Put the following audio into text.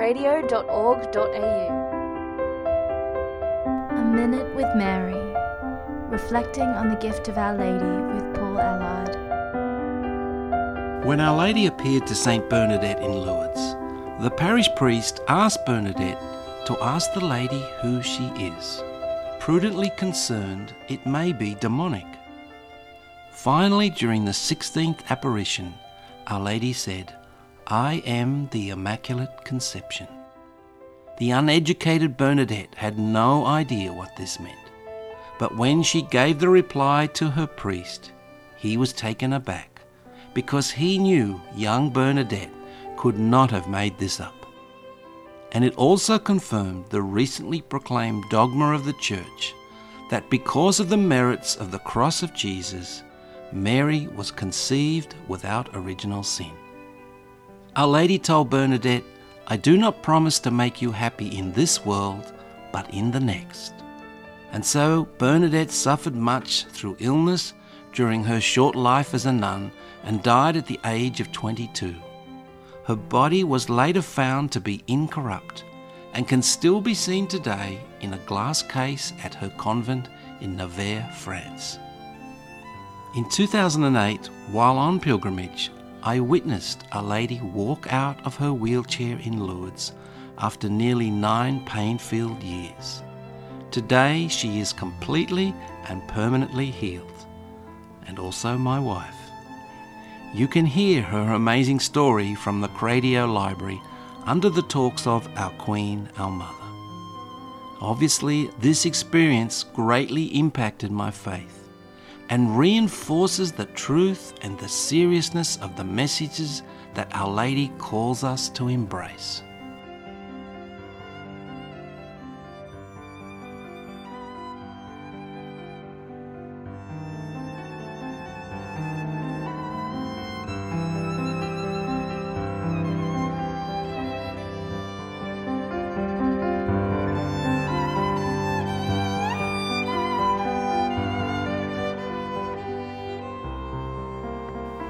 cradio.org.au. A Minute with Mary, reflecting on the gift of Our Lady with Paul Elarde. When Our Lady appeared to St. Bernadette in Lourdes, the parish priest asked Bernadette to ask the lady who she is, prudently concerned it may be demonic. Finally, during the 16th apparition, Our Lady said, I am the Immaculate Conception. The uneducated Bernadette had no idea what this meant, but when she gave the reply to her priest, he was taken aback because he knew young Bernadette could not have made this up. And it also confirmed the recently proclaimed dogma of the Church that because of the merits of the cross of Jesus, Mary was conceived without original sin. Our Lady told Bernadette, I do not promise to make you happy in this world, but in the next. And so Bernadette suffered much through illness during her short life as a nun and died at the age of 22. Her body was later found to be incorrupt and can still be seen today in a glass case at her convent in Nevers, France. In 2008, while on pilgrimage, I witnessed a lady walk out of her wheelchair in Lourdes after nearly nine pain filled years. Today, she is completely and permanently healed, and also my wife. You can hear her amazing story from the Cradio Library under the talks of Our Queen, Our Mother. Obviously, this experience greatly impacted my faith and reinforces the truth and the seriousness of the messages that Our Lady calls us to embrace.